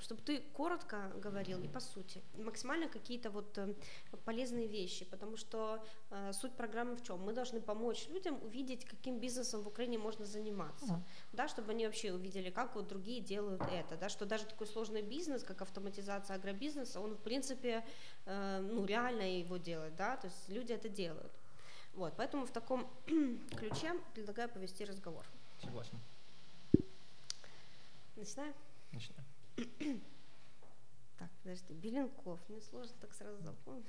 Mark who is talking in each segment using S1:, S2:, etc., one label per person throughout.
S1: чтобы ты коротко говорил и по сути, максимально какие-то вот э, полезные вещи, потому что э, суть программы в чем? Мы должны помочь людям увидеть, каким бизнесом в Украине можно заниматься, uh-huh. да, чтобы они вообще увидели, как вот другие делают это, да, что даже такой сложный бизнес, как автоматизация агробизнеса, он в принципе, э, ну реально его делать, да, то есть люди это делают. Вот, поэтому в таком ключе предлагаю повести разговор.
S2: Согласен.
S1: Начинаем?
S2: Начинаем.
S1: Так, подожди, Беленков, мне сложно так сразу запомнить.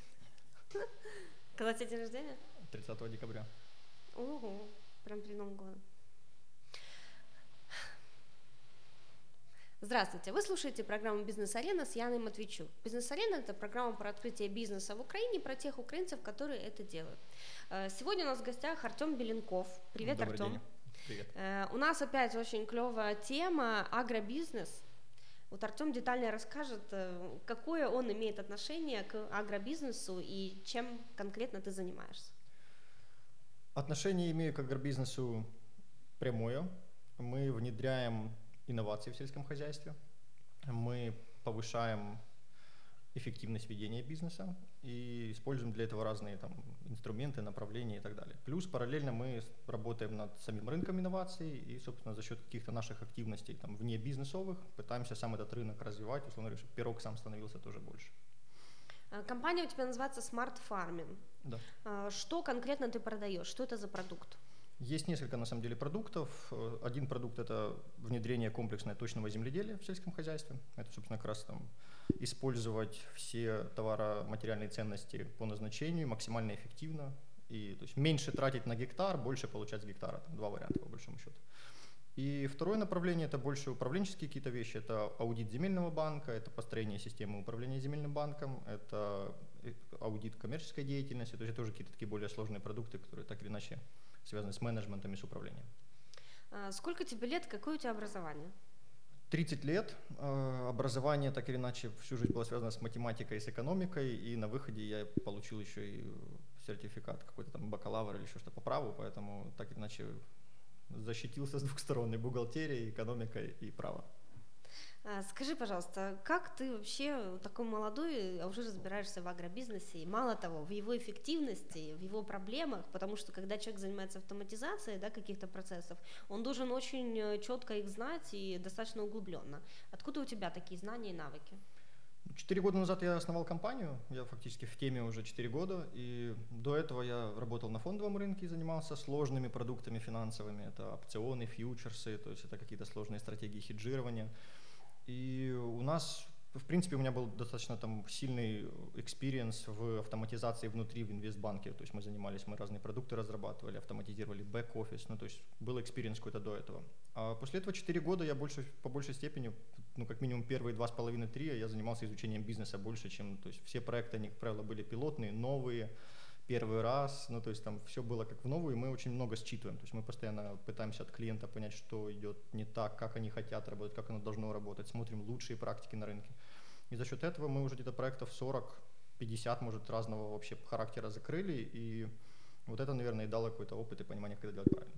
S1: Когда тебе день рождения?
S2: 30 декабря.
S1: Ого, прям при Новом году. Здравствуйте, вы слушаете программу «Бизнес-арена» с Яной Матвейчук. «Бизнес-арена» — это программа про открытие бизнеса в Украине, про тех украинцев, которые это делают. Э, сегодня у нас в гостях Артем Беленков. Привет,
S2: Добрый
S1: Артем.
S2: День. Привет.
S1: Э, у нас опять очень клевая тема – агробизнес. Вот Артем детально расскажет, э, какое он имеет отношение к агробизнесу и чем конкретно ты занимаешься.
S2: Отношение имею к агробизнесу прямое. Мы внедряем инновации в сельском хозяйстве. Мы повышаем эффективность ведения бизнеса и используем для этого разные там, инструменты, направления и так далее. Плюс параллельно мы работаем над самим рынком инноваций и, собственно, за счет каких-то наших активностей там, вне бизнесовых пытаемся сам этот рынок развивать, условно говоря, чтобы пирог сам становился тоже больше.
S1: А, компания у тебя называется Smart Farming.
S2: Да.
S1: А, что конкретно ты продаешь? Что это за продукт?
S2: Есть несколько, на самом деле, продуктов. Один продукт – это внедрение комплексное точного земледелия в сельском хозяйстве. Это, собственно, как раз там использовать все товаро-материальные ценности по назначению максимально эффективно. И, то есть меньше тратить на гектар, больше получать с гектара. Там два варианта, по большому счету. И второе направление – это больше управленческие какие-то вещи. Это аудит земельного банка, это построение системы управления земельным банком, это э, аудит коммерческой деятельности. То есть это уже какие-то такие более сложные продукты, которые так или иначе связаны с менеджментом и с управлением.
S1: А сколько тебе лет, какое у тебя образование?
S2: 30 лет. Э, образование так или иначе всю жизнь было связано с математикой и с экономикой, и на выходе я получил еще и сертификат какой-то там бакалавр или еще что-то по праву, поэтому так или иначе защитился с двух сторон, и бухгалтерия, и экономика, и право.
S1: А, скажи, пожалуйста, как ты вообще такой молодой, а уже разбираешься в агробизнесе, и мало того, в его эффективности, в его проблемах, потому что когда человек занимается автоматизацией да, каких-то процессов, он должен очень четко их знать и достаточно углубленно. Откуда у тебя такие знания и навыки?
S2: Четыре года назад я основал компанию, я фактически в теме уже четыре года, и до этого я работал на фондовом рынке и занимался сложными продуктами финансовыми, это опционы, фьючерсы, то есть это какие-то сложные стратегии хеджирования. И у нас, в принципе, у меня был достаточно там сильный experience в автоматизации внутри в инвестбанке. То есть мы занимались, мы разные продукты разрабатывали, автоматизировали бэк-офис. Ну, то есть был experience какой-то до этого. А после этого 4 года я больше, по большей степени, ну, как минимум первые два с половиной три я занимался изучением бизнеса больше, чем, то есть все проекты, они, как правило, были пилотные, новые, первый раз, ну то есть там все было как в новую, и мы очень много считываем, то есть мы постоянно пытаемся от клиента понять, что идет не так, как они хотят работать, как оно должно работать, смотрим лучшие практики на рынке. И за счет этого мы уже где-то проектов 40-50, может, разного вообще характера закрыли, и вот это, наверное, и дало какой-то опыт и понимание, это делать правильно.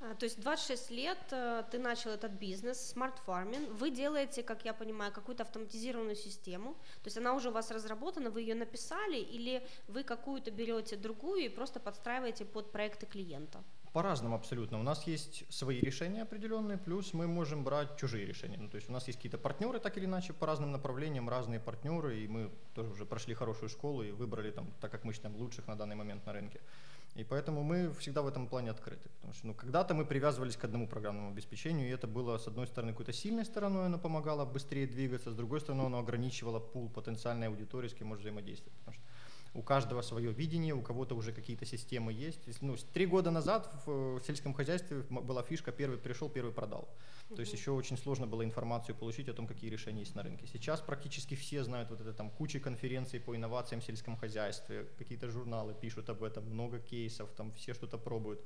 S1: А, то есть 26 лет э, ты начал этот бизнес, Smart Farming. Вы делаете, как я понимаю, какую-то автоматизированную систему. То есть она уже у вас разработана, вы ее написали, или вы какую-то берете другую и просто подстраиваете под проекты клиента?
S2: По-разному абсолютно. У нас есть свои решения определенные, плюс мы можем брать чужие решения. Ну, то есть у нас есть какие-то партнеры, так или иначе, по разным направлениям, разные партнеры, и мы тоже уже прошли хорошую школу и выбрали там, так как мы считаем, лучших на данный момент на рынке. И поэтому мы всегда в этом плане открыты. Потому что ну, когда-то мы привязывались к одному программному обеспечению, и это было, с одной стороны, какой-то сильной стороной, оно помогало быстрее двигаться, с другой стороны, оно ограничивало пул потенциальной аудитории, с кем может взаимодействовать. Потому что у каждого свое видение, у кого-то уже какие-то системы есть. Ну, три года назад в сельском хозяйстве была фишка «первый пришел, первый продал». Mm-hmm. То есть еще очень сложно было информацию получить о том, какие решения есть на рынке. Сейчас практически все знают вот это там куча конференций по инновациям в сельском хозяйстве, какие-то журналы пишут об этом, много кейсов, там все что-то пробуют.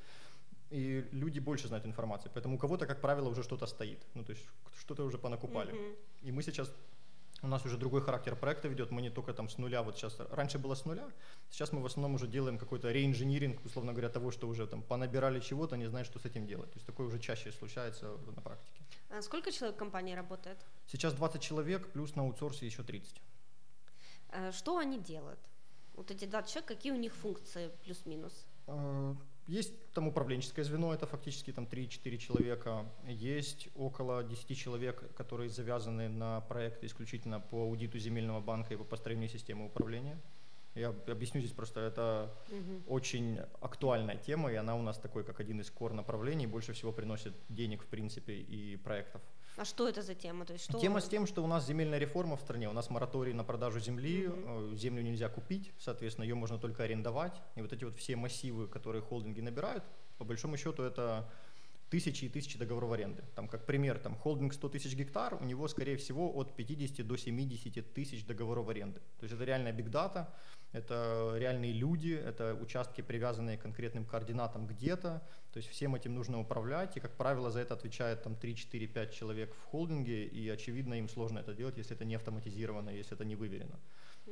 S2: И люди больше знают информации. Поэтому у кого-то, как правило, уже что-то стоит. Ну, то есть что-то уже понакупали. Mm-hmm. И мы сейчас у нас уже другой характер проекта ведет, мы не только там с нуля, вот сейчас, раньше было с нуля, сейчас мы в основном уже делаем какой-то реинжиниринг, условно говоря, того, что уже там понабирали чего-то, не знают, что с этим делать. То есть такое уже чаще случается на практике.
S1: А сколько человек в компании работает?
S2: Сейчас 20 человек, плюс на аутсорсе еще 30.
S1: А что они делают? Вот эти 20 человек, какие у них функции плюс-минус?
S2: Есть там управленческое звено, это фактически там 3-4 человека. Есть около 10 человек, которые завязаны на проекты исключительно по аудиту земельного банка и по построению системы управления. Я объясню здесь просто, это угу. очень актуальная тема, и она у нас такой, как один из кор направлений, больше всего приносит денег, в принципе, и проектов.
S1: А что это за тема? То есть что...
S2: Тема с тем, что у нас земельная реформа в стране, у нас мораторий на продажу земли, угу. землю нельзя купить, соответственно, ее можно только арендовать. И вот эти вот все массивы, которые холдинги набирают, по большому счету это тысячи и тысячи договоров аренды. Там, как пример, там холдинг 100 тысяч гектар, у него, скорее всего, от 50 до 70 тысяч договоров аренды. То есть это реальная бигдата, это реальные люди, это участки, привязанные к конкретным координатам где-то, то есть всем этим нужно управлять, и, как правило, за это отвечает там 3, 4, 5 человек в холдинге, и, очевидно, им сложно это делать, если это не автоматизировано, если это не выверено.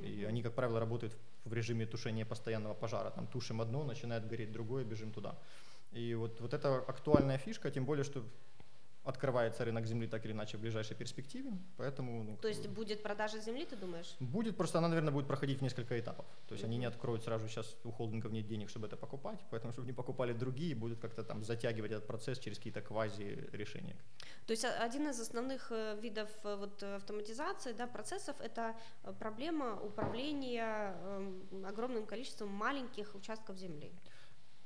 S2: И они, как правило, работают в режиме тушения постоянного пожара. Там тушим одно, начинает гореть другое, бежим туда. И вот, вот это актуальная фишка, тем более, что открывается рынок земли так или иначе в ближайшей перспективе, поэтому... Ну,
S1: То есть будет продажа земли, ты думаешь?
S2: Будет, просто она, наверное, будет проходить в несколько этапов. То есть mm-hmm. они не откроют сразу, сейчас у холдингов нет денег, чтобы это покупать, поэтому, чтобы не покупали другие, будут как-то там затягивать этот процесс через какие-то квази-решения.
S1: То есть один из основных э, видов э, вот, автоматизации да, процессов – это э, проблема управления э, огромным количеством маленьких участков земли.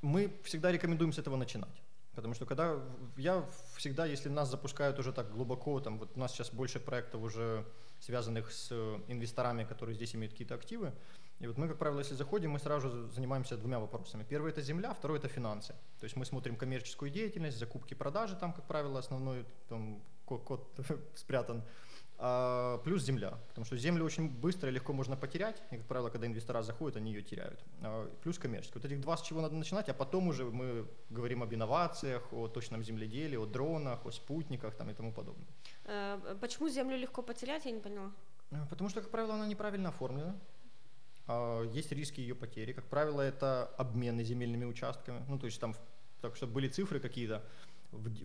S2: Мы всегда рекомендуем с этого начинать. Потому что когда я всегда, если нас запускают уже так глубоко, там вот у нас сейчас больше проектов уже связанных с инвесторами, которые здесь имеют какие-то активы, и вот мы, как правило, если заходим, мы сразу занимаемся двумя вопросами. Первый это земля, второй это финансы. То есть мы смотрим коммерческую деятельность, закупки, продажи, там, как правило, основной там, код, спрятан плюс земля, потому что землю очень быстро и легко можно потерять, и, как правило, когда инвестора заходят, они ее теряют. А, плюс коммерческий. Вот этих два, с чего надо начинать, а потом уже мы говорим об инновациях, о точном земледелии, о дронах, о спутниках там, и тому подобное.
S1: Э, почему землю легко потерять, я не поняла?
S2: Э, потому что, как правило, она неправильно оформлена. А, есть риски ее потери. Как правило, это обмены земельными участками. Ну, то есть там, так чтобы были цифры какие-то,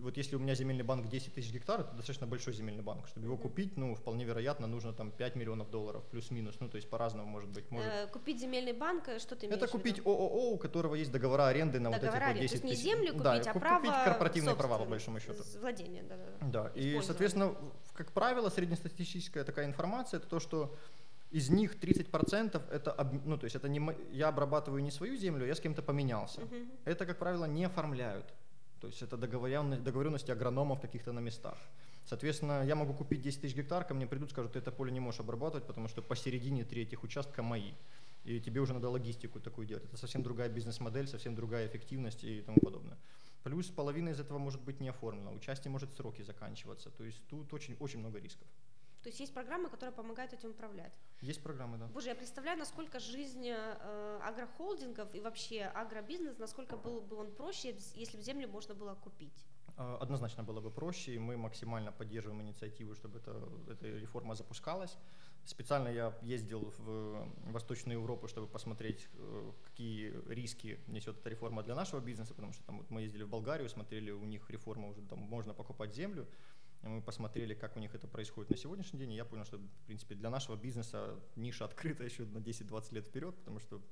S2: вот если у меня земельный банк 10 тысяч гектаров, это достаточно большой земельный банк. Чтобы его купить, ну, вполне вероятно, нужно там 5 миллионов долларов, плюс-минус, ну, то есть по-разному может быть. Может...
S1: Э, купить земельный банк, э, что ты имеешь
S2: Это купить ООО, у которого есть договора аренды на
S1: договора
S2: вот эти вот 10
S1: тысяч. То есть не землю купить, да, а
S2: купить
S1: право
S2: корпоративные права, по большому счету.
S1: Владение, да, да.
S2: Да, и, соответственно, как правило, среднестатистическая такая информация, это то, что из них 30% это, ну, то есть это не, я обрабатываю не свою землю, я с кем-то поменялся. Uh-huh. Это, как правило, не оформляют. То есть это договоренности, договоренности агрономов каких-то на местах. Соответственно, я могу купить 10 тысяч гектар, ко мне придут, скажут, ты это поле не можешь обрабатывать, потому что посередине три этих участка мои. И тебе уже надо логистику такую делать. Это совсем другая бизнес-модель, совсем другая эффективность и тому подобное. Плюс половина из этого может быть не оформлена, участие может сроки заканчиваться. То есть тут очень, очень много рисков.
S1: То есть есть программы, которые помогают этим управлять.
S2: Есть программы, да.
S1: Боже, я представляю, насколько жизнь э, агрохолдингов и вообще агробизнес, насколько был бы он проще, если бы землю можно было купить.
S2: А, однозначно было бы проще, и мы максимально поддерживаем инициативу, чтобы это, эта реформа запускалась. Специально я ездил в Восточную Европу, чтобы посмотреть, э, какие риски несет эта реформа для нашего бизнеса, потому что там вот мы ездили в Болгарию, смотрели, у них реформа уже там можно покупать землю, мы посмотрели, как у них это происходит на сегодняшний день, и я понял, что, в принципе, для нашего бизнеса ниша открыта еще на 10-20 лет вперед, потому что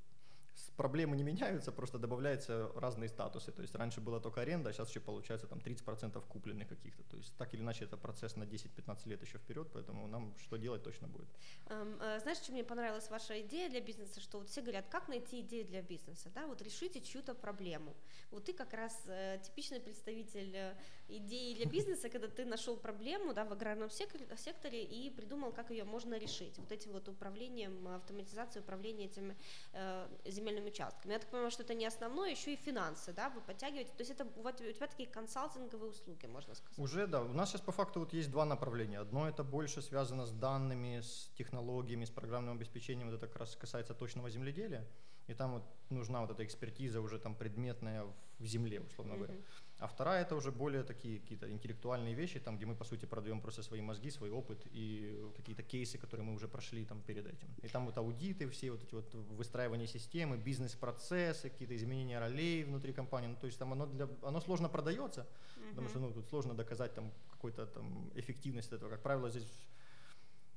S2: проблемы не меняются, просто добавляются разные статусы. То есть раньше была только аренда, а сейчас еще получается там 30% купленных каких-то. То есть так или иначе это процесс на 10-15 лет еще вперед, поэтому нам что делать точно будет.
S1: Um, знаешь, что мне понравилась ваша идея для бизнеса, что вот все говорят, как найти идею для бизнеса, да, вот решите чью-то проблему. Вот ты как раз э, типичный представитель э, идеи для бизнеса, когда ты нашел проблему, да, в аграрном секторе и придумал, как ее можно решить. Вот этим вот управлением, автоматизацией управления этими э, земельными участками. Я так понимаю, что это не основное, еще и финансы, да, вы подтягиваете. То есть это у тебя такие консалтинговые услуги, можно сказать.
S2: Уже, да. У нас сейчас по факту вот есть два направления. Одно это больше связано с данными, с технологиями, с программным обеспечением. Вот это как раз касается точного земледелия. И там вот нужна вот эта экспертиза уже там предметная в земле, условно говоря. Mm-hmm. А вторая это уже более такие какие-то интеллектуальные вещи, там, где мы, по сути, продаем просто свои мозги, свой опыт и какие-то кейсы, которые мы уже прошли там перед этим. И там вот аудиты, все вот эти вот выстраивание системы, бизнес-процессы, какие-то изменения ролей внутри компании. Ну, то есть там оно, для, оно сложно продается, mm-hmm. потому что ну, тут сложно доказать там какую-то там эффективность этого. Как правило, здесь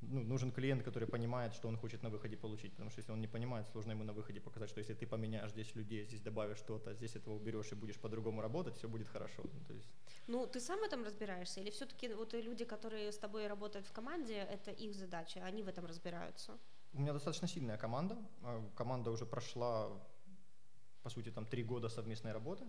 S2: ну, нужен клиент, который понимает, что он хочет на выходе получить. Потому что если он не понимает, сложно ему на выходе показать, что если ты поменяешь здесь людей, здесь добавишь что-то, здесь этого уберешь и будешь по-другому работать, все будет хорошо. Ну, то есть...
S1: ну ты сам в этом разбираешься? Или все-таки вот люди, которые с тобой работают в команде, это их задача, они в этом разбираются?
S2: У меня достаточно сильная команда. А, команда уже прошла, по сути, там три года совместной работы.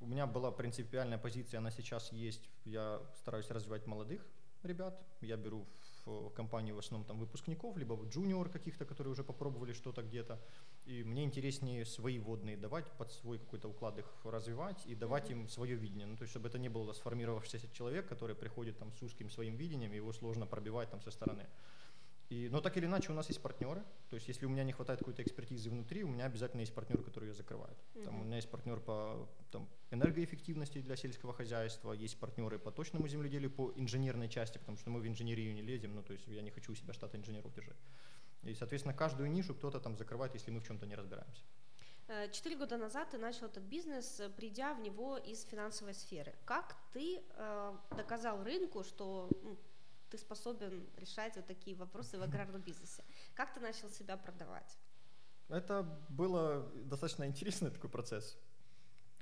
S2: У меня была принципиальная позиция, она сейчас есть. Я стараюсь развивать молодых ребят. Я беру в компанию в основном там выпускников, либо вот джуниор каких-то, которые уже попробовали что-то где-то. И мне интереснее свои водные давать, под свой какой-то уклад их развивать и давать mm-hmm. им свое видение. Ну, то есть, чтобы это не было сформировавшийся человек, который приходит там с узким своим видением, его сложно пробивать там со стороны. И, но так или иначе у нас есть партнеры. То есть если у меня не хватает какой-то экспертизы внутри, у меня обязательно есть партнер, который ее закрывает. Mm-hmm. Там, у меня есть партнер по там, энергоэффективности для сельского хозяйства, есть партнеры по точному земледелию, по инженерной части, потому что мы в инженерию не лезем, ну то есть я не хочу у себя штат инженеров держать. И, соответственно, каждую нишу кто-то там закрывает, если мы в чем-то не разбираемся.
S1: Э, четыре года назад ты начал этот бизнес, э, придя в него из финансовой сферы. Как ты э, доказал рынку, что ну, ты способен решать вот такие вопросы в аграрном бизнесе. Как ты начал себя продавать?
S2: Это было достаточно интересный такой процесс.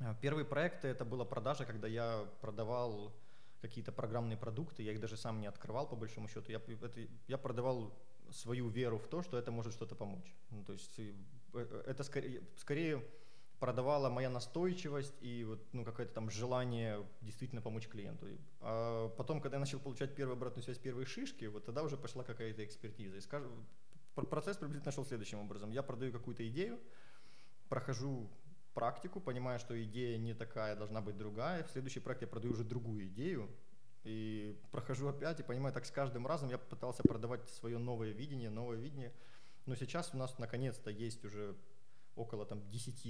S2: А, первые проекты это была продажа, когда я продавал какие-то программные продукты, я их даже сам не открывал по большому счету. Я, это, я продавал свою веру в то, что это может что-то помочь. Ну, то есть э, э, это скорее, скорее продавала моя настойчивость и вот, ну, какое-то там желание действительно помочь клиенту. А потом, когда я начал получать первую обратную связь, первые шишки, вот тогда уже пошла какая-то экспертиза. И скажу, процесс приблизительно шел следующим образом. Я продаю какую-то идею, прохожу практику, понимаю, что идея не такая, должна быть другая. В следующий проект я продаю уже другую идею, и прохожу опять и понимаю, так с каждым разом я пытался продавать свое новое видение, новое видение. Но сейчас у нас наконец-то есть уже около там 10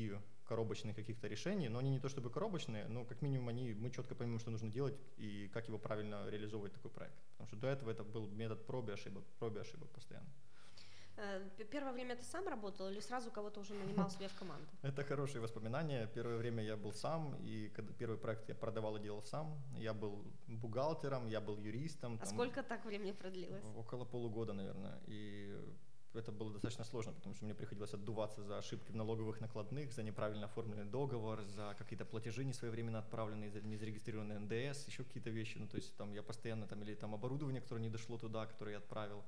S2: коробочных каких-то решений, но они не то чтобы коробочные, но как минимум они, мы четко понимаем, что нужно делать и как его правильно реализовывать такой проект. Потому что до этого это был метод пробы ошибок, пробы ошибок постоянно.
S1: Э, первое время ты сам работал или сразу кого-то уже нанимал себе в команду?
S2: Это хорошие воспоминания. Первое время я был сам, и когда первый проект я продавал и делал сам. Я был бухгалтером, я был юристом.
S1: А там, сколько так времени продлилось?
S2: Около полугода, наверное. И это было достаточно сложно, потому что мне приходилось отдуваться за ошибки в налоговых накладных, за неправильно оформленный договор, за какие-то платежи несвоевременно отправленные, за незарегистрированный НДС, еще какие-то вещи. Ну, то есть там я постоянно там или там оборудование, которое не дошло туда, которое я отправил,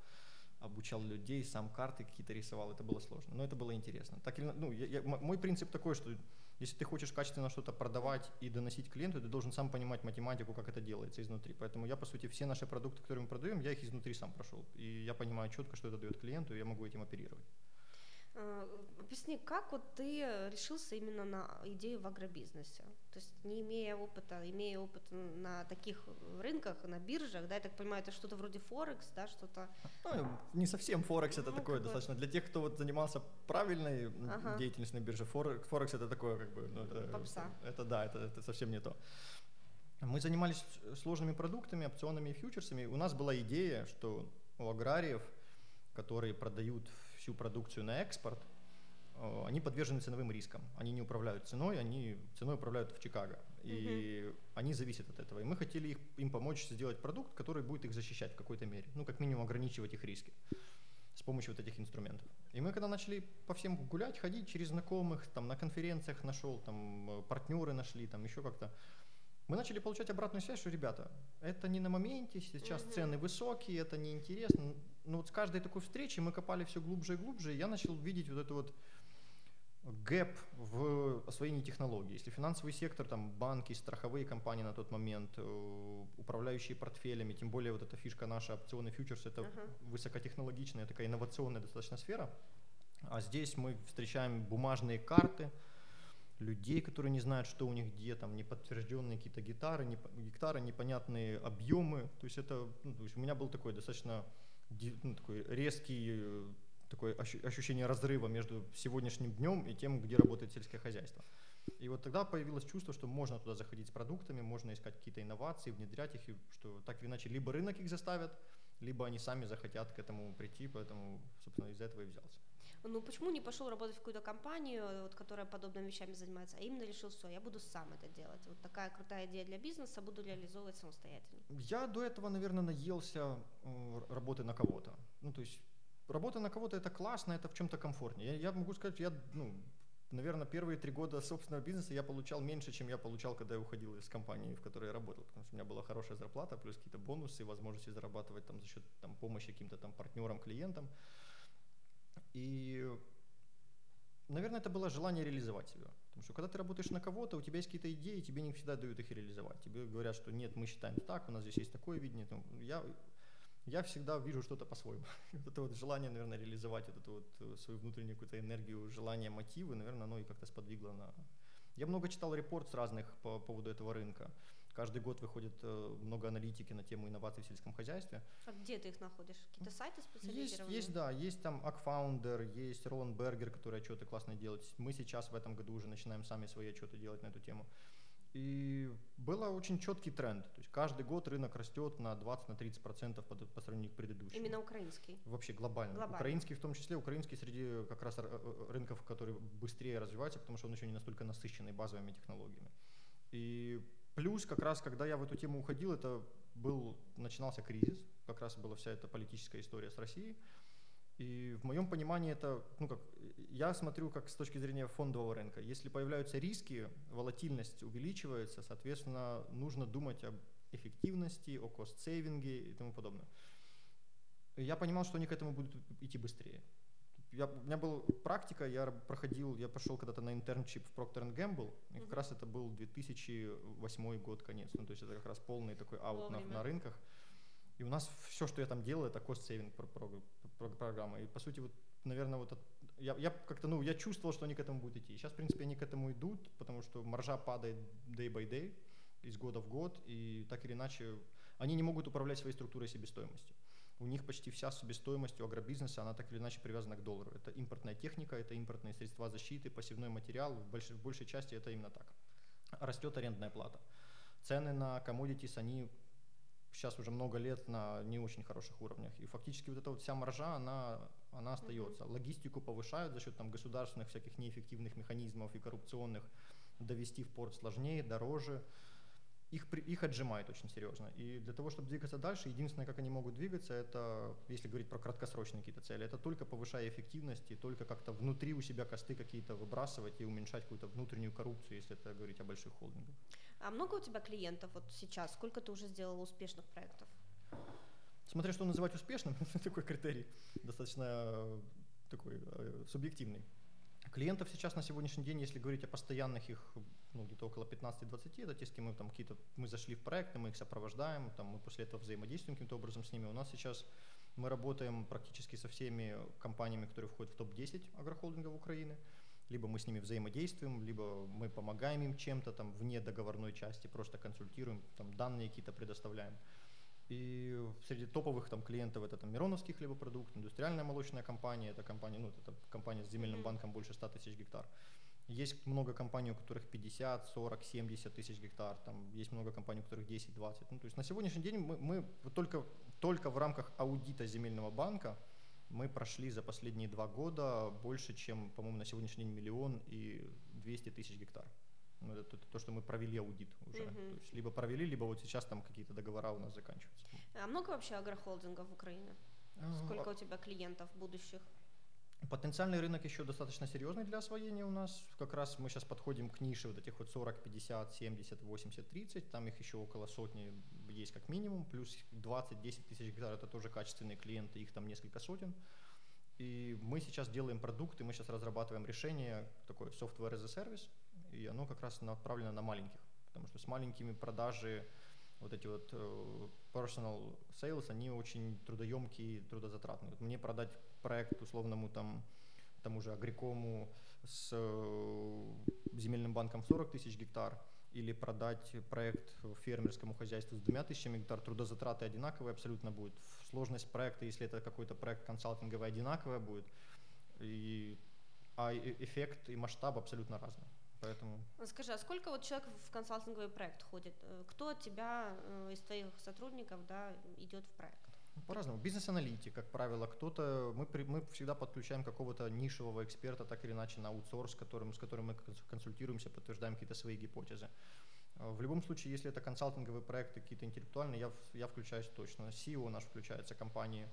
S2: обучал людей, сам карты какие-то рисовал, это было сложно, но это было интересно. Так или, ну, я, я, мой принцип такой, что если ты хочешь качественно что-то продавать и доносить клиенту, ты должен сам понимать математику, как это делается изнутри. Поэтому я, по сути, все наши продукты, которые мы продаем, я их изнутри сам прошел. И я понимаю четко, что это дает клиенту, и я могу этим оперировать.
S1: Э, объясни, как вот ты решился именно на идею в агробизнесе? То есть не имея опыта, имея опыт на таких рынках, на биржах, да, я так понимаю, это что-то вроде Форекс, да, что-то...
S2: Ну, не совсем Форекс, это ну, такое достаточно. Для тех, кто вот занимался правильной ага. деятельностью на бирже, Форекс это такое как бы... Ну, это,
S1: Попса.
S2: Это да, это, это совсем не то. Мы занимались сложными продуктами, опционами и фьючерсами. У нас была идея, что у аграриев, которые продают всю продукцию на экспорт, э, они подвержены ценовым рискам. Они не управляют ценой, они ценой управляют в Чикаго. И mm-hmm. они зависят от этого. И мы хотели их, им помочь сделать продукт, который будет их защищать в какой-то мере. Ну, как минимум, ограничивать их риски с помощью вот этих инструментов. И мы когда начали по всем гулять, ходить через знакомых, там на конференциях нашел, там э, партнеры нашли, там еще как-то, мы начали получать обратную связь, что, ребята, это не на моменте, сейчас mm-hmm. цены высокие, это неинтересно. Но вот с каждой такой встречи мы копали все глубже и глубже, и я начал видеть вот это вот гэп в освоении технологий. Если финансовый сектор, там банки, страховые компании на тот момент, э, управляющие портфелями, тем более вот эта фишка наша, опционы фьючерс, это uh-huh. высокотехнологичная, такая инновационная достаточно сфера. А здесь мы встречаем бумажные карты, людей, которые не знают, что у них где, там неподтвержденные какие-то гитары, не, гектары, непонятные объемы. То есть это, ну, то есть у меня был такой достаточно ну, такой резкий такое ощущение разрыва между сегодняшним днем и тем, где работает сельское хозяйство. И вот тогда появилось чувство, что можно туда заходить с продуктами, можно искать какие-то инновации, внедрять их, и что так или иначе либо рынок их заставит, либо они сами захотят к этому прийти, поэтому, собственно, из этого и взялся.
S1: Ну почему не пошел работать в какую-то компанию, вот, которая подобными вещами занимается, а именно решил, все, я буду сам это делать. Вот такая крутая идея для бизнеса, буду реализовывать самостоятельно.
S2: Я до этого, наверное, наелся э, работы на кого-то. Ну, то есть работа на кого-то это классно, это в чем-то комфортнее. Я, я могу сказать, я, ну, наверное, первые три года собственного бизнеса я получал меньше, чем я получал, когда я уходил из компании, в которой я работал, потому что у меня была хорошая зарплата, плюс какие-то бонусы, возможности зарабатывать там за счет там, помощи каким-то там партнерам, клиентам. И, наверное, это было желание реализовать себя. Потому что когда ты работаешь на кого-то, у тебя есть какие-то идеи, тебе не всегда дают их реализовать. Тебе говорят, что нет, мы считаем так, у нас здесь есть такое видение. Я, я всегда вижу что-то по-своему. вот это вот желание, наверное, реализовать вот эту вот э, свою внутреннюю какую-то энергию, желание, мотивы, наверное, оно и как-то сподвигло на... Я много читал репорт с разных по поводу этого рынка. Каждый год выходит э, много аналитики на тему инноваций в сельском хозяйстве.
S1: А где ты их находишь? Какие-то сайты специализированные?
S2: Есть, есть, да, есть там Акфаундер, есть Роланд Бергер, который отчеты классно делает. Мы сейчас в этом году уже начинаем сами свои отчеты делать на эту тему. И был очень четкий тренд. То есть каждый год рынок растет на 20-30% по, по сравнению к предыдущему.
S1: Именно украинский?
S2: Вообще глобально. глобально. Украинский в том числе, украинский среди как раз рынков, которые быстрее развиваются, потому что он еще не настолько насыщенный базовыми технологиями. И Плюс как раз, когда я в эту тему уходил, это был, начинался кризис, как раз была вся эта политическая история с Россией. И в моем понимании это, ну как, я смотрю как с точки зрения фондового рынка. Если появляются риски, волатильность увеличивается, соответственно, нужно думать об эффективности, о cost-saving е и тому подобное. Я понимал, что они к этому будут идти быстрее я, у меня была практика, я проходил, я пошел когда-то на internship в Procter Gamble, и как раз это был 2008 год, конец, ну то есть это как раз полный такой аут на, на рынках. И у нас все, что я там делал, это cost-saving программа. И по сути, вот, наверное, вот я, я как-то, ну, я чувствовал, что они к этому будут идти. Сейчас, в принципе, они к этому идут, потому что маржа падает day by day, из года в год, и так или иначе они не могут управлять своей структурой себестоимости у них почти вся себестоимость у агробизнеса, она так или иначе привязана к доллару. Это импортная техника, это импортные средства защиты, пассивной материал, в большей, в большей части это именно так. Растет арендная плата. Цены на commodities, они сейчас уже много лет на не очень хороших уровнях. И фактически вот эта вот вся маржа, она, она остается. Логистику повышают за счет там, государственных всяких неэффективных механизмов и коррупционных. Довести в порт сложнее, дороже их, их отжимает очень серьезно. И для того, чтобы двигаться дальше, единственное, как они могут двигаться, это, если говорить про краткосрочные какие-то цели, это только повышая эффективность и только как-то внутри у себя косты какие-то выбрасывать и уменьшать какую-то внутреннюю коррупцию, если это говорить о больших холдингах.
S1: А много у тебя клиентов вот сейчас? Сколько ты уже сделал успешных проектов?
S2: Смотря что называть успешным, такой критерий достаточно э, такой э, субъективный. Клиентов сейчас на сегодняшний день, если говорить о постоянных их, ну, где-то около 15-20, это те, с кем мы там какие-то, мы зашли в проекты, мы их сопровождаем, там, мы после этого взаимодействуем каким-то образом с ними. У нас сейчас мы работаем практически со всеми компаниями, которые входят в топ-10 агрохолдингов Украины. Либо мы с ними взаимодействуем, либо мы помогаем им чем-то там вне договорной части, просто консультируем, там данные какие-то предоставляем. И среди топовых там клиентов это там Мироновский хлебопродукт, индустриальная молочная компания, это компания, ну, это компания с земельным банком больше 100 тысяч гектар. Есть много компаний, у которых 50, 40, 70 тысяч гектар, там есть много компаний, у которых 10, 20. Ну, то есть на сегодняшний день мы, мы только, только в рамках аудита земельного банка мы прошли за последние два года больше, чем, по-моему, на сегодняшний день миллион и 200 тысяч гектар. Это, это то, что мы провели аудит уже. Угу. То есть либо провели, либо вот сейчас там какие-то договора у нас заканчиваются.
S1: А много вообще агрохолдингов в Украине? Сколько у тебя клиентов будущих?
S2: Потенциальный рынок еще достаточно серьезный для освоения у нас. Как раз мы сейчас подходим к нише вот этих вот 40, 50, 70, 80, 30. Там их еще около сотни есть как минимум. Плюс 20-10 тысяч гектар это тоже качественные клиенты, их там несколько сотен. И мы сейчас делаем продукты, мы сейчас разрабатываем решение, такое software as a service, и оно как раз направлено на маленьких, потому что с маленькими продажи вот эти вот uh, personal sales, они очень трудоемкие, трудозатратные. Вот мне продать проект условному там тому же Агрикому с uh, земельным банком 40 тысяч гектар или продать проект фермерскому хозяйству с двумя тысячами гектар, трудозатраты одинаковые абсолютно будут. Сложность проекта, если это какой-то проект консалтинговый, одинаковая будет. И, а эффект и масштаб абсолютно разный. Поэтому...
S1: Скажи, а сколько вот человек в консалтинговый проект ходит? Э, кто от тебя э, из твоих сотрудников да, идет в проект?
S2: Ну, по-разному. Бизнес-аналитик, как правило, кто-то, мы, мы всегда подключаем какого-то нишевого эксперта, так или иначе, на аутсорс, которым, с которым мы консультируемся, подтверждаем какие-то свои гипотезы. Э, в любом случае, если это консалтинговые проекты какие-то интеллектуальные, я, я включаюсь точно. CEO наш включается, компании.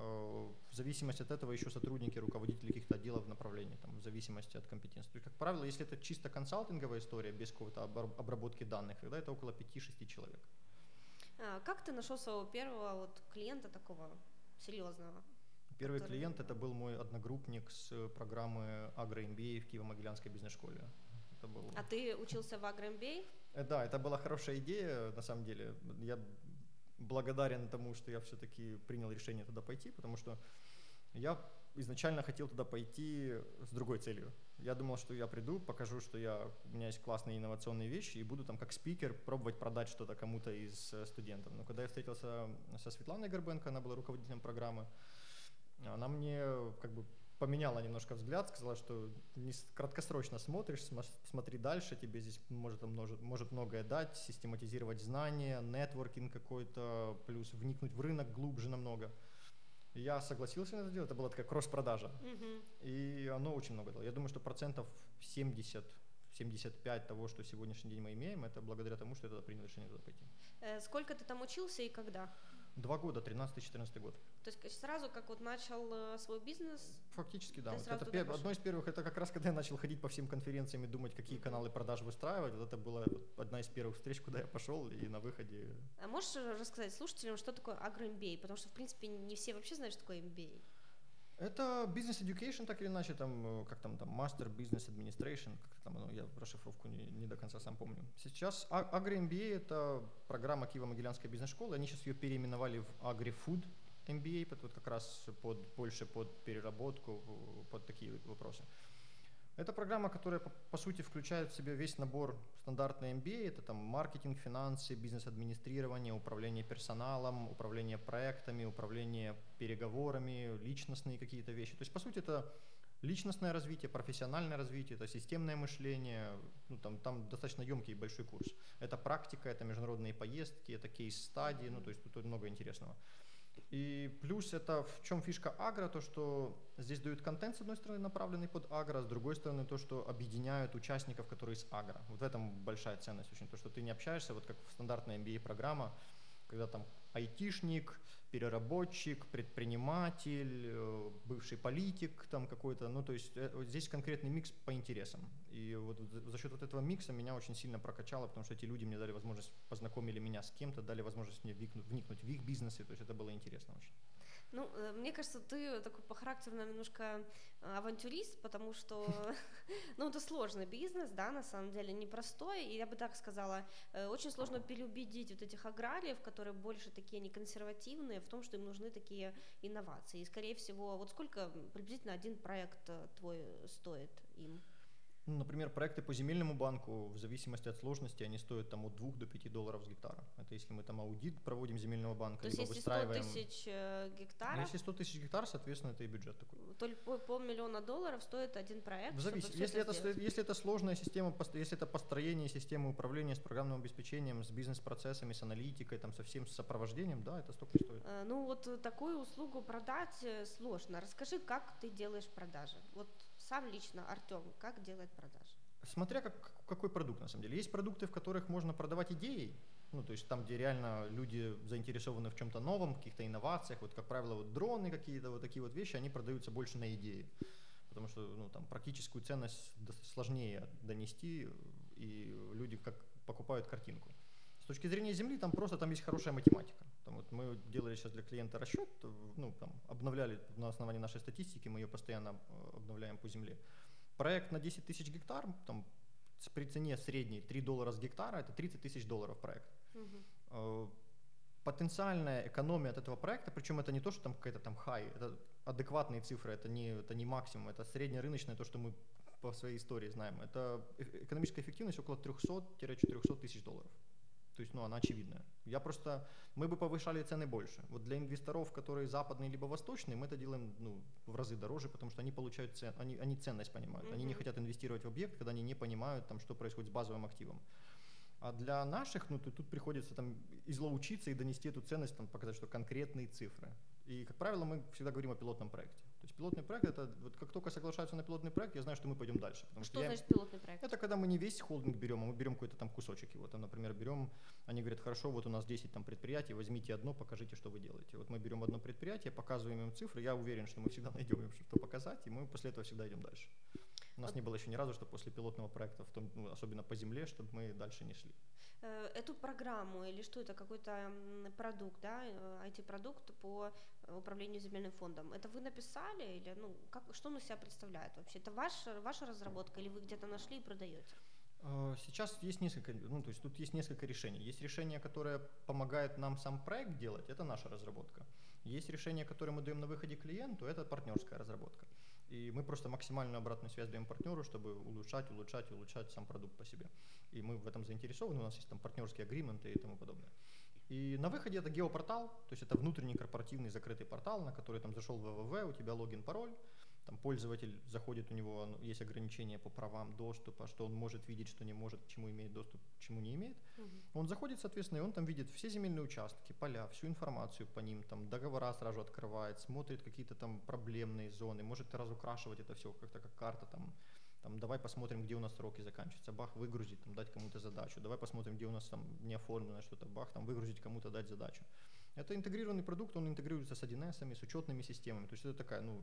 S2: Э, в зависимости от этого еще сотрудники, руководители каких-то отделов направлений, там, в зависимости от компетенции. То есть, как правило, если это чисто консалтинговая история, без какой-то обработки данных, тогда это около 5-6 человек.
S1: А, как ты нашел своего первого вот клиента такого серьезного?
S2: Первый который... клиент это был мой одногруппник с программы Агро MBA в Киево-Могилянской бизнес-школе.
S1: Это был... А ты учился в Агро MBA?
S2: Э, да, это была хорошая идея, на самом деле. Я благодарен тому, что я все-таки принял решение туда пойти, потому что я изначально хотел туда пойти с другой целью. Я думал, что я приду, покажу, что я, у меня есть классные инновационные вещи, и буду там как спикер пробовать продать что-то кому-то из э, студентов. Но когда я встретился со Светланой Горбенко, она была руководителем программы, она мне как бы поменяла немножко взгляд, сказала, что не краткосрочно смотришь, смотри дальше, тебе здесь может, может, может многое дать, систематизировать знания, нетворкинг какой-то, плюс вникнуть в рынок глубже намного. Я согласился на это дело, это была такая кросс-продажа, mm-hmm. и оно очень много дало. Я думаю, что процентов 70 75 того, что сегодняшний день мы имеем, это благодаря тому, что я тогда принял решение туда пойти.
S1: Э, сколько ты там учился и когда?
S2: Два года, 13-14 год.
S1: То есть сразу, как вот начал э, свой бизнес?
S2: Фактически, да. Вот это пер... Одно из первых, это как раз когда я начал ходить по всем конференциям и думать, какие каналы продаж выстраивать. Вот это была одна из первых встреч, куда я пошел и на выходе.
S1: А можешь рассказать слушателям, что такое агро-MBA? Потому что, в принципе, не все вообще знают, что такое MBA.
S2: Это бизнес education, так или иначе, там, э, как там, там, master business administration, как там, ну, я расшифровку не, не до конца сам помню. Сейчас Agri MBA это программа Киево-Могилянской бизнес-школы, они сейчас ее переименовали в Agri Food MBA, вот как раз под, больше под переработку, под такие вопросы. Это программа, которая по, сути включает в себя весь набор стандартной MBA. Это там маркетинг, финансы, бизнес-администрирование, управление персоналом, управление проектами, управление переговорами, личностные какие-то вещи. То есть, по сути, это личностное развитие, профессиональное развитие, это системное мышление, ну, там, там достаточно емкий и большой курс. Это практика, это международные поездки, это кейс-стадии, ну, то есть тут много интересного. И плюс это в чем фишка агро, то что здесь дают контент, с одной стороны, направленный под агро, с другой стороны, то, что объединяют участников, которые из агро. Вот в этом большая ценность очень, то, что ты не общаешься, вот как в стандартной MBA-программа, когда там айтишник, переработчик, предприниматель, э, бывший политик там какой-то, ну то есть э, здесь конкретный микс по интересам. И вот за счет вот этого микса меня очень сильно прокачало, потому что эти люди мне дали возможность, познакомили меня с кем-то, дали возможность мне вникнуть, вникнуть в их бизнесы, то есть это было интересно очень.
S1: Ну, э, мне кажется, ты такой по характеру немножко э, авантюрист, потому что, ну, это сложный бизнес, да, на самом деле, непростой, и я бы так сказала, э, очень сложно переубедить вот этих аграриев, которые больше такие не консервативные, в том, что им нужны такие инновации. И, скорее всего, вот сколько приблизительно один проект твой стоит им?
S2: Ну, например, проекты по земельному банку, в зависимости от сложности, они стоят там от 2 до 5 долларов с гектара. Это если мы там аудит проводим земельного банка,
S1: То есть если выстраиваем... 100 тысяч э, гектаров...
S2: Ну, если 100 тысяч гектар, соответственно, это и бюджет такой.
S1: Только полмиллиона долларов стоит один проект,
S2: в завис... если, это, это если это сложная система, если это построение системы управления с программным обеспечением, с бизнес-процессами, с аналитикой, там, со всем сопровождением, да, это столько стоит.
S1: Э, ну вот такую услугу продать э, сложно. Расскажи, как ты делаешь продажи? Вот сам лично Артем, как делает продажи?
S2: Смотря как, какой продукт на самом деле. Есть продукты, в которых можно продавать идеи, ну, то есть там, где реально люди заинтересованы в чем-то новом, каких-то инновациях, вот, как правило, вот дроны какие-то, вот такие вот вещи, они продаются больше на идеи, потому что, ну, там практическую ценность сложнее донести, и люди как покупают картинку. С точки зрения Земли, там просто там есть хорошая математика. Там вот мы делали сейчас для клиента расчет, ну, там, обновляли на основании нашей статистики, мы ее постоянно э, обновляем по Земле. Проект на 10 тысяч гектар, там, при цене средней 3 доллара с гектара, это 30 тысяч долларов проект. Угу. Потенциальная экономия от этого проекта, причем это не то, что там какая-то там хай, это адекватные цифры, это не, это не максимум, это среднерыночное, то, что мы по своей истории знаем. Это экономическая эффективность около 300-400 тысяч долларов. То есть, ну, она очевидная. Я просто, мы бы повышали цены больше. Вот для инвесторов, которые западные либо восточные, мы это делаем ну, в разы дороже, потому что они получают цен, они, они ценность понимают. Mm-hmm. Они не хотят инвестировать в объект, когда они не понимают, там, что происходит с базовым активом. А для наших, ну, тут, тут приходится там излоучиться и донести эту ценность, там, показать, что конкретные цифры. И, как правило, мы всегда говорим о пилотном проекте. Есть пилотный проект это вот как только соглашаются на пилотный проект, я знаю, что мы пойдем дальше.
S1: Потому
S2: что,
S1: что значит я, пилотный проект?
S2: Это когда мы не весь холдинг берем, а мы берем какой-то там кусочек его. Там, например, берем, они говорят, хорошо, вот у нас 10 там предприятий, возьмите одно, покажите, что вы делаете. Вот мы берем одно предприятие, показываем им цифры, я уверен, что мы всегда найдем им что показать, и мы после этого всегда идем дальше. У нас не было еще ни разу, что после пилотного проекта, в том, ну, особенно по земле, чтобы мы дальше не шли.
S1: Э, эту программу или что это, какой-то продукт, да, IT-продукт э, по управлению земельным фондом, это вы написали или, ну, как, что он из себя представляет вообще? Это ваша, ваша разработка или вы где-то нашли и продаете?
S2: Э, сейчас есть несколько, ну, то есть тут есть несколько решений. Есть решение, которое помогает нам сам проект делать, это наша разработка. Есть решение, которое мы даем на выходе клиенту, это партнерская разработка. И мы просто максимальную обратную связь даем партнеру, чтобы улучшать, улучшать, улучшать сам продукт по себе. И мы в этом заинтересованы, у нас есть там партнерские агрименты и тому подобное. И на выходе это геопортал, то есть это внутренний корпоративный закрытый портал, на который там зашел в www, у тебя логин, пароль, там пользователь заходит, у него есть ограничения по правам доступа, что он может видеть, что не может, к чему имеет доступ, к чему не имеет. Угу. Он заходит, соответственно, и он там видит все земельные участки, поля, всю информацию по ним, там договора сразу открывает, смотрит какие-то там проблемные зоны, может разукрашивать это все как-то как карта там. Там, давай посмотрим, где у нас сроки заканчиваются, бах, выгрузить, там, дать кому-то задачу, давай посмотрим, где у нас там не оформлено что-то, бах, там, выгрузить кому-то, дать задачу. Это интегрированный продукт, он интегрируется с 1С, с учетными системами, то есть это такая, ну,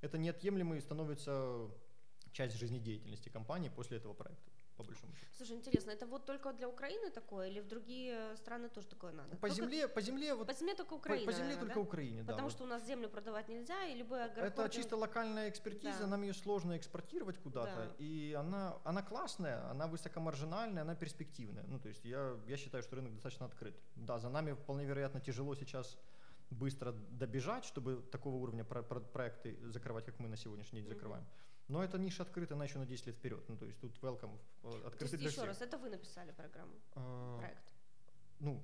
S2: это неотъемлемый становится часть жизнедеятельности компании после этого проекта по большому счету.
S1: Слушай, интересно, это вот только для Украины такое или в другие страны тоже такое надо?
S2: По только... земле, по земле вот.
S1: По земле только Украина.
S2: По, по земле только
S1: да?
S2: Украине, да.
S1: Потому вот. что у нас землю продавать нельзя и любой агрохолдинг...
S2: Это чисто локальная экспертиза, да. нам ее сложно экспортировать куда-то, да. и она, она классная, она высокомаржинальная, она перспективная. Ну то есть я я считаю, что рынок достаточно открыт. Да, за нами вполне вероятно тяжело сейчас быстро добежать, чтобы такого уровня про- про- проекты закрывать, как мы на сегодняшний день закрываем. Но эта ниша открыта, она еще на 10 лет вперед. Ну, то есть тут welcome
S1: э, открытый для еще всех. раз, это вы написали программу, а, проект?
S2: Ну,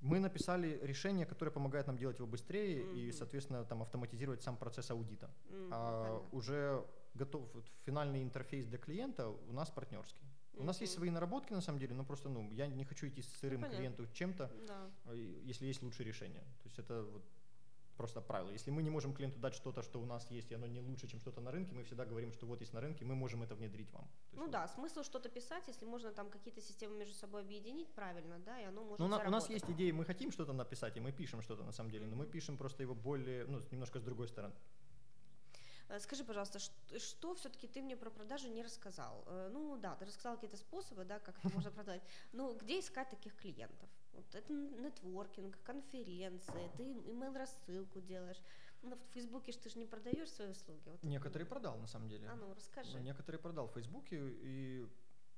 S2: мы написали решение, которое помогает нам делать его быстрее mm-hmm. и, соответственно, там автоматизировать сам процесс аудита. Mm-hmm. А уже готов финальный интерфейс для клиента у нас партнерский. У нас есть свои наработки, на самом деле, но просто, ну, я не хочу идти с сырым ну, клиенту чем-то, да. если есть лучшее решение. То есть это вот просто правило. Если мы не можем клиенту дать что-то, что у нас есть, и оно не лучше, чем что-то на рынке, мы всегда говорим, что вот есть на рынке, мы можем это внедрить вам.
S1: ну вот. да, смысл что-то писать, если можно там какие-то системы между собой объединить правильно, да, и оно может
S2: ну, у нас есть идеи, мы хотим что-то написать, и мы пишем что-то на самом деле, но мы пишем просто его более, ну, немножко с другой стороны.
S1: Э, скажи, пожалуйста, что, что все-таки ты мне про продажи не рассказал? Э, ну да, ты рассказал какие-то способы, да, как это можно продавать. Но где искать таких клиентов? Вот это нетворкинг, конференции, ты email рассылку делаешь. Ну, в Фейсбуке ж ты же не продаешь свои услуги. Вот
S2: некоторые продал на самом деле.
S1: А ну расскажи.
S2: Ну, некоторые продал в Фейсбуке и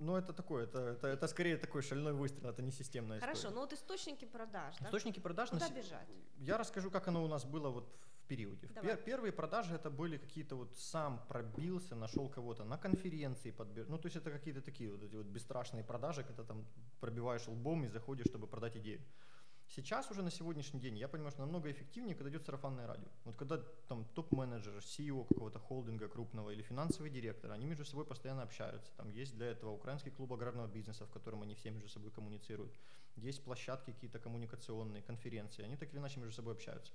S2: ну, это такое, это, это, это скорее такой шальной выстрел, это не системная
S1: Хорошо,
S2: история.
S1: но вот источники продаж, да?
S2: Источники продаж...
S1: Куда на... бежать?
S2: Я расскажу, как оно у нас было вот в периоде. Давай. Первые продажи это были какие-то вот сам пробился, нашел кого-то на конференции, подбер... ну, то есть это какие-то такие вот эти вот бесстрашные продажи, когда там пробиваешь лбом и заходишь, чтобы продать идею. Сейчас уже на сегодняшний день я понимаю, что намного эффективнее, когда идет сарафанное радио. Вот когда там топ-менеджер, CEO какого-то холдинга крупного или финансовый директор, они между собой постоянно общаются. Там есть для этого украинский клуб аграрного бизнеса, в котором они все между собой коммуницируют. Есть площадки какие-то коммуникационные, конференции. Они так или иначе между собой общаются.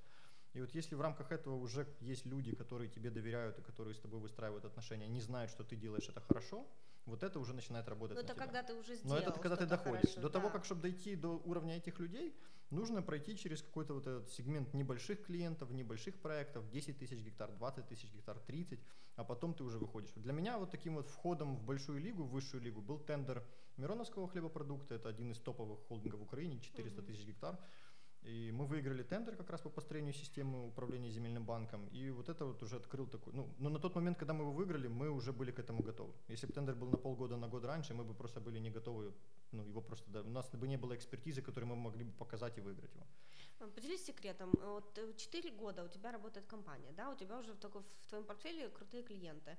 S2: И вот если в рамках этого уже есть люди, которые тебе доверяют и которые с тобой выстраивают отношения, не знают, что ты делаешь это хорошо, вот это уже начинает работать.
S1: Но это
S2: тебя.
S1: когда ты уже сделал.
S2: Но это когда ты доходишь. Хорошо, до да. того, как чтобы дойти до уровня этих людей, нужно пройти через какой-то вот этот сегмент небольших клиентов, небольших проектов, 10 тысяч гектар, 20 тысяч гектар, 30, а потом ты уже выходишь. Для меня вот таким вот входом в большую лигу, в высшую лигу был тендер Мироновского хлебопродукта, это один из топовых холдингов в Украине, 400 тысяч гектар. И мы выиграли тендер как раз по построению системы управления земельным банком. И вот это вот уже открыл такой... Ну, но на тот момент, когда мы его выиграли, мы уже были к этому готовы. Если бы тендер был на полгода, на год раньше, мы бы просто были не готовы. Ну, его просто... У нас бы не было экспертизы, которой мы могли бы показать и выиграть его.
S1: Поделись секретом. Вот 4 года у тебя работает компания, да? У тебя уже в, такой, в твоем портфеле крутые клиенты.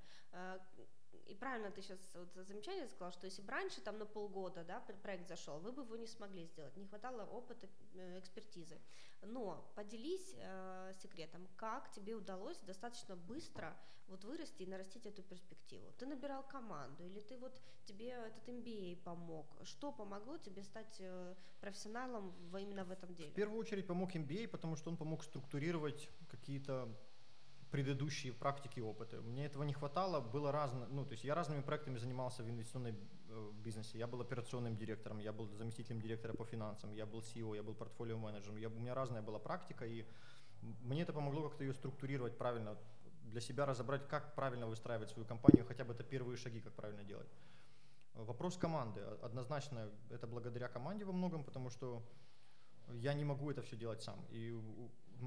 S1: И правильно ты сейчас вот замечание сказал, что если бы раньше там на полгода да, проект зашел, вы бы его не смогли сделать, не хватало опыта, э, экспертизы. Но поделись э, секретом, как тебе удалось достаточно быстро вот вырасти и нарастить эту перспективу. Ты набирал команду или ты вот тебе этот MBA помог? Что помогло тебе стать э, профессионалом именно в этом деле?
S2: В первую очередь помог MBA, потому что он помог структурировать какие-то предыдущие практики и опыты. Мне этого не хватало, было разно, ну, то есть я разными проектами занимался в инвестиционном э, бизнесе. Я был операционным директором, я был заместителем директора по финансам, я был CEO, я был портфолио менеджером. Я, у меня разная была практика, и мне это помогло как-то ее структурировать правильно, для себя разобрать, как правильно выстраивать свою компанию, хотя бы это первые шаги, как правильно делать. Вопрос команды. Однозначно, это благодаря команде во многом, потому что я не могу это все делать сам. И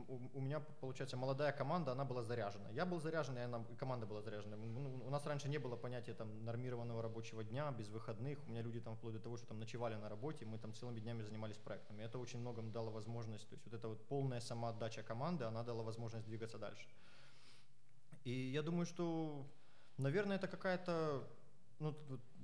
S2: у, меня, получается, молодая команда, она была заряжена. Я был заряжен, и, она, команда была заряжена. Ну, у нас раньше не было понятия там, нормированного рабочего дня, без выходных. У меня люди там вплоть до того, что там ночевали на работе, мы там целыми днями занимались проектами. Это очень многом дало возможность, то есть вот эта вот полная самоотдача команды, она дала возможность двигаться дальше. И я думаю, что, наверное, это какая-то ну,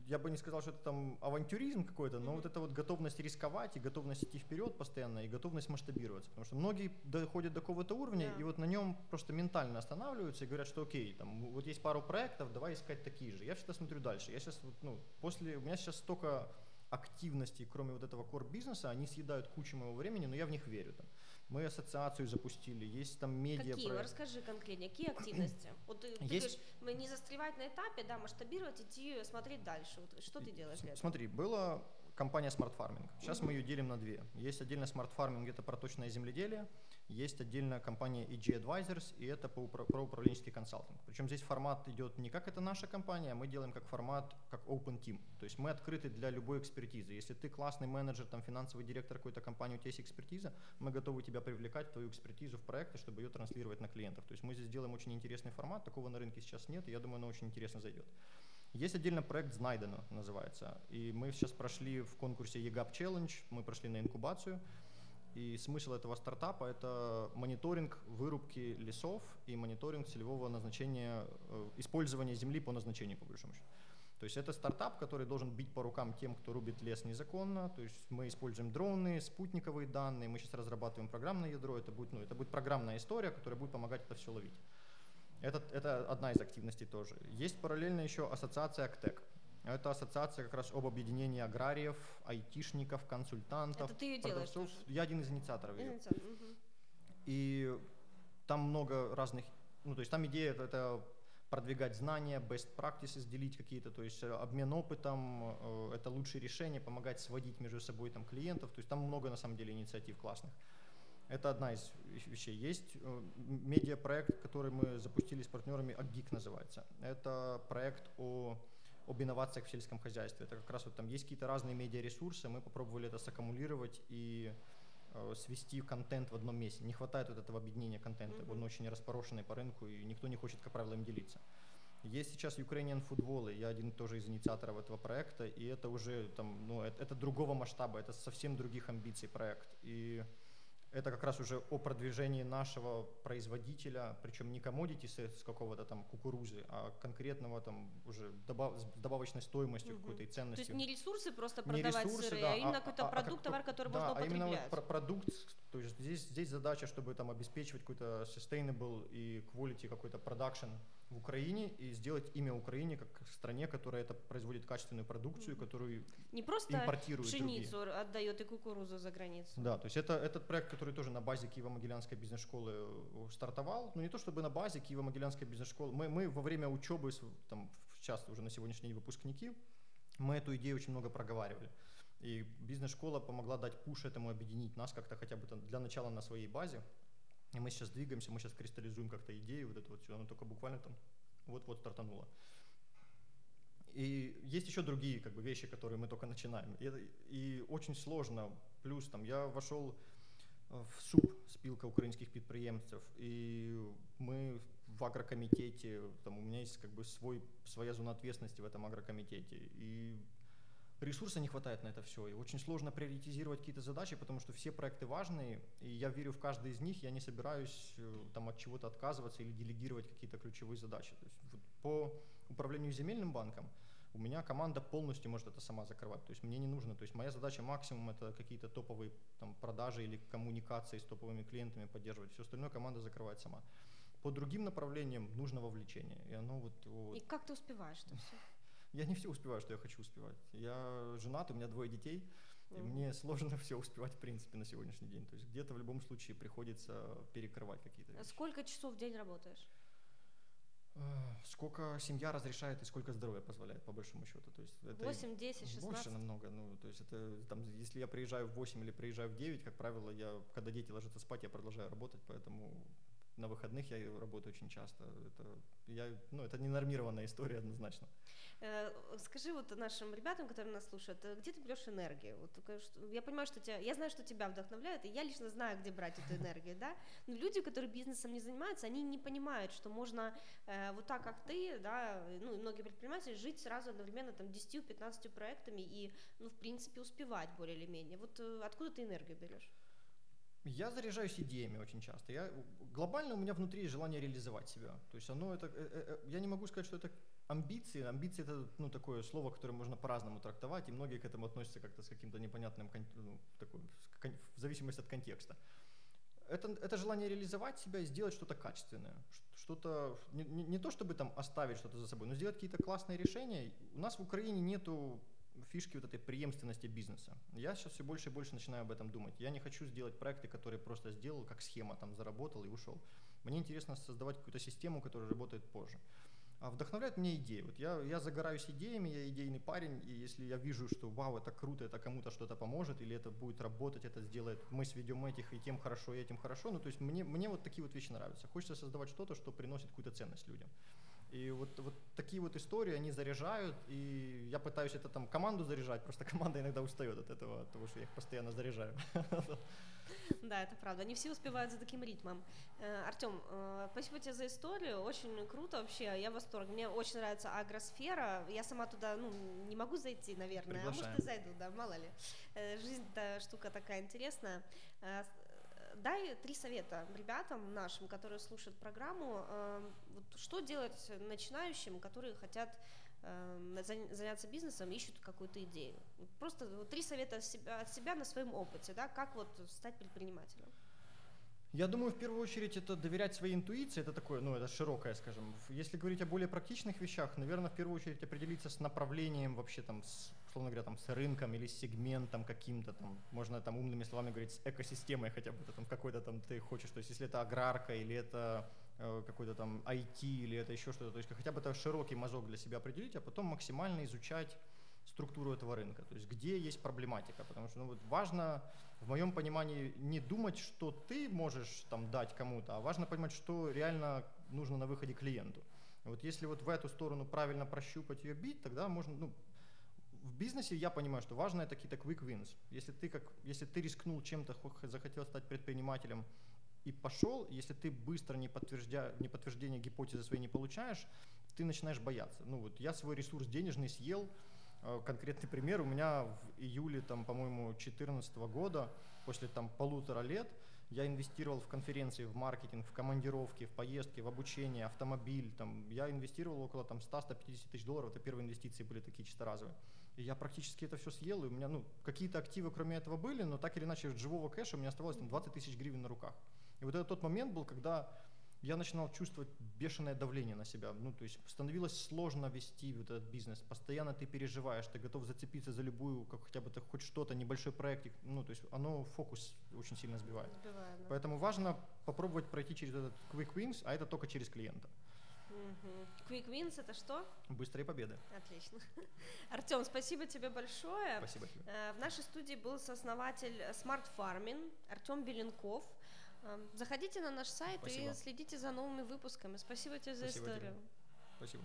S2: я бы не сказал, что это там авантюризм какой-то, но mm-hmm. вот это вот готовность рисковать и готовность идти вперед постоянно, и готовность масштабироваться. Потому что многие доходят до какого-то уровня, yeah. и вот на нем просто ментально останавливаются и говорят, что окей, там вот есть пару проектов, давай искать такие же. Я всегда смотрю дальше. Я сейчас, ну, после, у меня сейчас столько активностей, кроме вот этого core бизнеса, они съедают кучу моего времени, но я в них верю. Там. Мы ассоциацию запустили, есть там медиа.
S1: Какие? Про... Расскажи конкретнее, какие активности? Вот ты, ты есть... говоришь, мы не застревать на этапе, да, масштабировать, идти смотреть дальше. Вот что ты делаешь для этого?
S2: Смотри, было компания Smart Farming. Сейчас mm-hmm. мы ее делим на две. Есть отдельно Smart Farming, это про точное земледелие. Есть отдельно компания EG Advisors, и это по, про управленческий консалтинг. Причем здесь формат идет не как это наша компания, а мы делаем как формат, как open team. То есть мы открыты для любой экспертизы. Если ты классный менеджер, там, финансовый директор какой-то компании, у тебя есть экспертиза, мы готовы тебя привлекать, твою экспертизу в проекты, чтобы ее транслировать на клиентов. То есть мы здесь делаем очень интересный формат, такого на рынке сейчас нет, и я думаю, оно очень интересно зайдет. Есть отдельно проект Знайдено называется. И мы сейчас прошли в конкурсе EGAP Challenge, мы прошли на инкубацию. И смысл этого стартапа – это мониторинг вырубки лесов и мониторинг целевого назначения, э, использования земли по назначению, по большому счету. То есть это стартап, который должен бить по рукам тем, кто рубит лес незаконно. То есть мы используем дроны, спутниковые данные, мы сейчас разрабатываем программное ядро. Это будет, ну, это будет программная история, которая будет помогать это все ловить. Это, это одна из активностей тоже. Есть параллельно еще ассоциация АКТЕК. Это ассоциация как раз об объединении аграриев, айтишников, консультантов.
S1: Это ты ее делаешь тоже?
S2: Я один из инициаторов ее. Инициатор, угу. И там много разных, ну то есть там идея это продвигать знания, best practices, делить какие-то, то есть э, обмен опытом, э, это лучшие решения, помогать сводить между собой там клиентов, то есть там много на самом деле инициатив классных. Это одна из вещей. Есть э, медиапроект, который мы запустили с партнерами, Агик называется. Это проект о об инновациях в сельском хозяйстве. Это как раз вот там есть какие-то разные медиаресурсы, мы попробовали это саккумулировать и э, свести контент в одном месте. Не хватает вот этого объединения контента, mm-hmm. он очень распорошенный по рынку, и никто не хочет, как правило, им делиться. Есть сейчас Ukrainian Football, и я один тоже из инициаторов этого проекта, и это уже там, ну, это, это другого масштаба, это совсем других амбиций проект. И это как раз уже о продвижении нашего производителя, причем не комодити с какого-то там кукурузы, а конкретного там уже добав, с добавочной стоимостью угу. какой-то и ценностью.
S1: То есть не ресурсы просто продавать не ресурсы, сырые, да, а именно а, какой-то а, продукт, а, товар, который да, можно употреблять.
S2: а именно вот продукт, то есть здесь, здесь задача, чтобы там обеспечивать какой-то sustainable и quality какой-то production в Украине и сделать имя Украине как стране, которая это производит качественную продукцию, которую
S1: не просто импортирует пшеницу другие. отдает и кукурузу за границу.
S2: Да, то есть это этот проект, который тоже на базе Киево-Могилянской бизнес-школы э, стартовал, ну не то чтобы на базе Киево-Могилянской бизнес-школы, мы, мы во время учебы, там часто уже на сегодняшний день выпускники, мы эту идею очень много проговаривали. И бизнес-школа помогла дать пуш этому, объединить нас как-то хотя бы там для начала на своей базе. И мы сейчас двигаемся, мы сейчас кристаллизуем как-то идею, вот это вот все, оно только буквально там вот-вот стартануло. И есть еще другие как бы, вещи, которые мы только начинаем. И, и очень сложно. Плюс там я вошел в СУП, спилка украинских предприемцев, и мы в агрокомитете, там у меня есть как бы свой, своя зона ответственности в этом агрокомитете. И ресурса не хватает на это все, и очень сложно приоритизировать какие-то задачи, потому что все проекты важные, и я верю в каждый из них, я не собираюсь э, там от чего-то отказываться или делегировать какие-то ключевые задачи. То есть, вот, по управлению земельным банком у меня команда полностью может это сама закрывать, то есть мне не нужно, то есть моя задача максимум это какие-то топовые там, продажи или коммуникации с топовыми клиентами поддерживать, все остальное команда закрывает сама. По другим направлениям нужно вовлечение, и оно вот... вот...
S1: И как ты успеваешь это все?
S2: Я не все успеваю, что я хочу успевать. Я женат, у меня двое детей, и мне сложно все успевать, в принципе, на сегодняшний день. То есть где-то в любом случае приходится перекрывать какие-то вещи.
S1: Сколько часов в день работаешь?
S2: Сколько семья разрешает и сколько здоровье позволяет, по большому счету. То есть это
S1: 8, 10, 16?
S2: Больше намного. Ну, то есть это, там, если я приезжаю в 8 или приезжаю в 9, как правило, я, когда дети ложатся спать, я продолжаю работать, поэтому на выходных я работаю очень часто. Это, я, ну, это ненормированная история однозначно.
S1: Э, скажи вот нашим ребятам, которые нас слушают, э, где ты берешь энергию? Вот, я понимаю, что тебя, я знаю, что тебя вдохновляет, и я лично знаю, где брать эту энергию, да? Но люди, которые бизнесом не занимаются, они не понимают, что можно э, вот так, как ты, да, ну и многие предприниматели, жить сразу одновременно там 10-15 проектами и, ну, в принципе, успевать более или менее. Вот откуда ты энергию берешь?
S2: Я заряжаюсь идеями очень часто. Я, глобально у меня внутри желание реализовать себя. То есть оно это, э, э, э, я не могу сказать, что это амбиции. Амбиции это ну, такое слово, которое можно по-разному трактовать, и многие к этому относятся как-то с каким-то непонятным, ну, такой, в зависимости от контекста. Это, это желание реализовать себя и сделать что-то качественное. Что-то, не, не, не то чтобы там оставить что-то за собой, но сделать какие-то классные решения. У нас в Украине нету фишки вот этой преемственности бизнеса. Я сейчас все больше и больше начинаю об этом думать. Я не хочу сделать проекты, которые просто сделал, как схема, там заработал и ушел. Мне интересно создавать какую-то систему, которая работает позже. А вдохновляет меня идеи. Вот я, я загораюсь идеями, я идейный парень, и если я вижу, что вау, это круто, это кому-то что-то поможет, или это будет работать, это сделает, мы сведем этих, и тем хорошо, и этим хорошо, ну то есть мне, мне вот такие вот вещи нравятся. Хочется создавать что-то, что приносит какую-то ценность людям. И вот, вот такие вот истории, они заряжают, и я пытаюсь это там команду заряжать, просто команда иногда устает от этого, от того, что я их постоянно заряжаю.
S1: Да, это правда. Они все успевают за таким ритмом. Э, Артем, э, спасибо тебе за историю. Очень круто вообще. Я в восторге. Мне очень нравится агросфера. Я сама туда ну, не могу зайти, наверное. А может и зайду, да, мало ли. Э, жизнь-то штука такая интересная дай три совета ребятам нашим, которые слушают программу, э, вот что делать начинающим, которые хотят э, заняться бизнесом, ищут какую-то идею. Просто три совета от себя на своем опыте, да, как вот стать предпринимателем.
S2: Я думаю, в первую очередь это доверять своей интуиции, это такое, ну, это широкое, скажем. Если говорить о более практичных вещах, наверное, в первую очередь определиться с направлением вообще там, с, условно говоря, там, с рынком или с сегментом каким-то там, можно там умными словами говорить, с экосистемой хотя бы, там, какой-то там ты хочешь, то есть если это аграрка или это э, какой-то там IT или это еще что-то, то есть хотя бы это широкий мазок для себя определить, а потом максимально изучать структуру этого рынка, то есть где есть проблематика, потому что ну, вот важно, в моем понимании, не думать, что ты можешь там дать кому-то, а важно понимать, что реально нужно на выходе клиенту. Вот если вот в эту сторону правильно прощупать ее бить, тогда можно, ну, в бизнесе я понимаю, что важно это какие-то quick wins. Если ты, как, если ты рискнул чем-то, захотел стать предпринимателем и пошел, если ты быстро не, подтверждя, не подтверждение гипотезы своей не получаешь, ты начинаешь бояться. Ну вот я свой ресурс денежный съел, Э, конкретный пример. У меня в июле, там, по-моему, 2014 года, после там, полутора лет, я инвестировал в конференции, в маркетинг, в командировки, в поездки, в обучение, автомобиль. Там, я инвестировал около там, 100-150 тысяч долларов. Это первые инвестиции были такие чисто разовые. И я практически это все съел. И у меня ну, какие-то активы кроме этого были, но так или иначе живого кэша у меня оставалось там, 20 тысяч гривен на руках. И вот это тот момент был, когда я начинал чувствовать бешеное давление на себя. Ну, то есть становилось сложно вести вот этот бизнес. Постоянно ты переживаешь, ты готов зацепиться за любую, как хотя бы хоть что-то, небольшой проектик. Ну, то есть оно фокус очень сильно сбивает. сбивает да. Поэтому важно попробовать пройти через этот quick wins, а это только через клиента.
S1: Угу. Quick wins это что?
S2: Быстрые победы.
S1: Отлично. Артем, спасибо тебе большое.
S2: Спасибо тебе.
S1: Э, в нашей студии был сооснователь Smart Farming Артем Беленков. Заходите на наш сайт Спасибо. и следите за новыми выпусками. Спасибо тебе за Спасибо историю. Тебе.
S2: Спасибо.